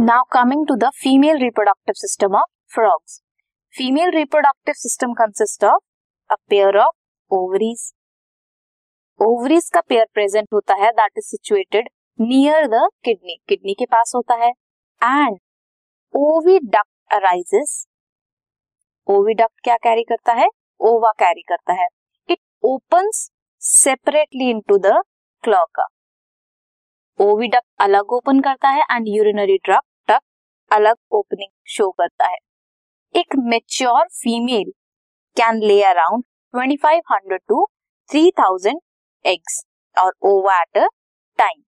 Now coming to the female reproductive system of frogs female reproductive system consist of a pair of ovaries ovaries का pair present होता है that is situated near the kidney kidney के पास होता है. And oviduct arises oviduct क्या carry करता है? ओवा कैरी करता है. It opens separately into the cloaca oviduct अलग ओपन करता है एंड यूरिनरी ड्रग टक अलग ओपनिंग शो करता है। एक mature female can lay around 2500 to 3000 eggs और ova at a time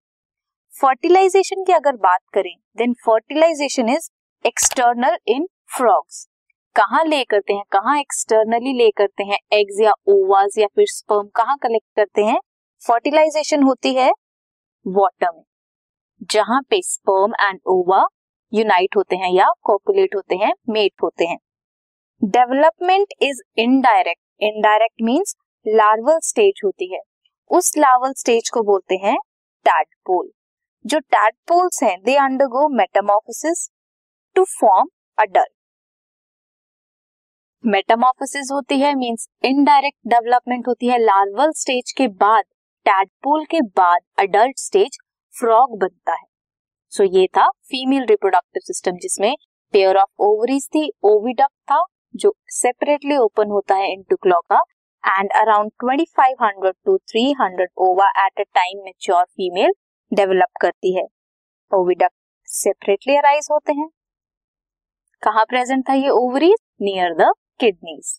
fertilisation की अगर बात करें then fertilization is external in frogs कहाँ ले करते हैं, कहाँ एक्सटर्नली ले करते हैं एग्स या ओवाज या फिर स्पर्म कहाँ कलेक्ट करते हैं? फर्टिलाइजेशन होती है वाटर में, जहाँ पे स्पर्म एंड ओवा यूनाइट होते हैं या कॉपुलेट होते हैं मेट होते हैं। Development is indirect indirect means larval stage होती है। उस लार्वल स्टेज को बोलते हैं टैडपोल जो टैडपोल्स हैं they undergo metamorphosis to form adult metamorphosis होती है मींस इनडायरेक्ट डेवलपमेंट होती है लार्वल स्टेज के बाद। टैडपोल के बाद अडल्ट स्टेज फ्रॉग बनता है। सो so, ये था फीमेल रिप्रोडक्टिव सिस्टम जिसमें पेयर ऑफ़ ओवरीज थी ओविडक्ट था जो सेपरेटली ओपन होता है into cloaca and around 2500 to 300 ova at a time mature female develop करती है। ओविडक सेपरेटली अराइज होते हैं। कहा प्रेजेंट था ये ovaries near the kidneys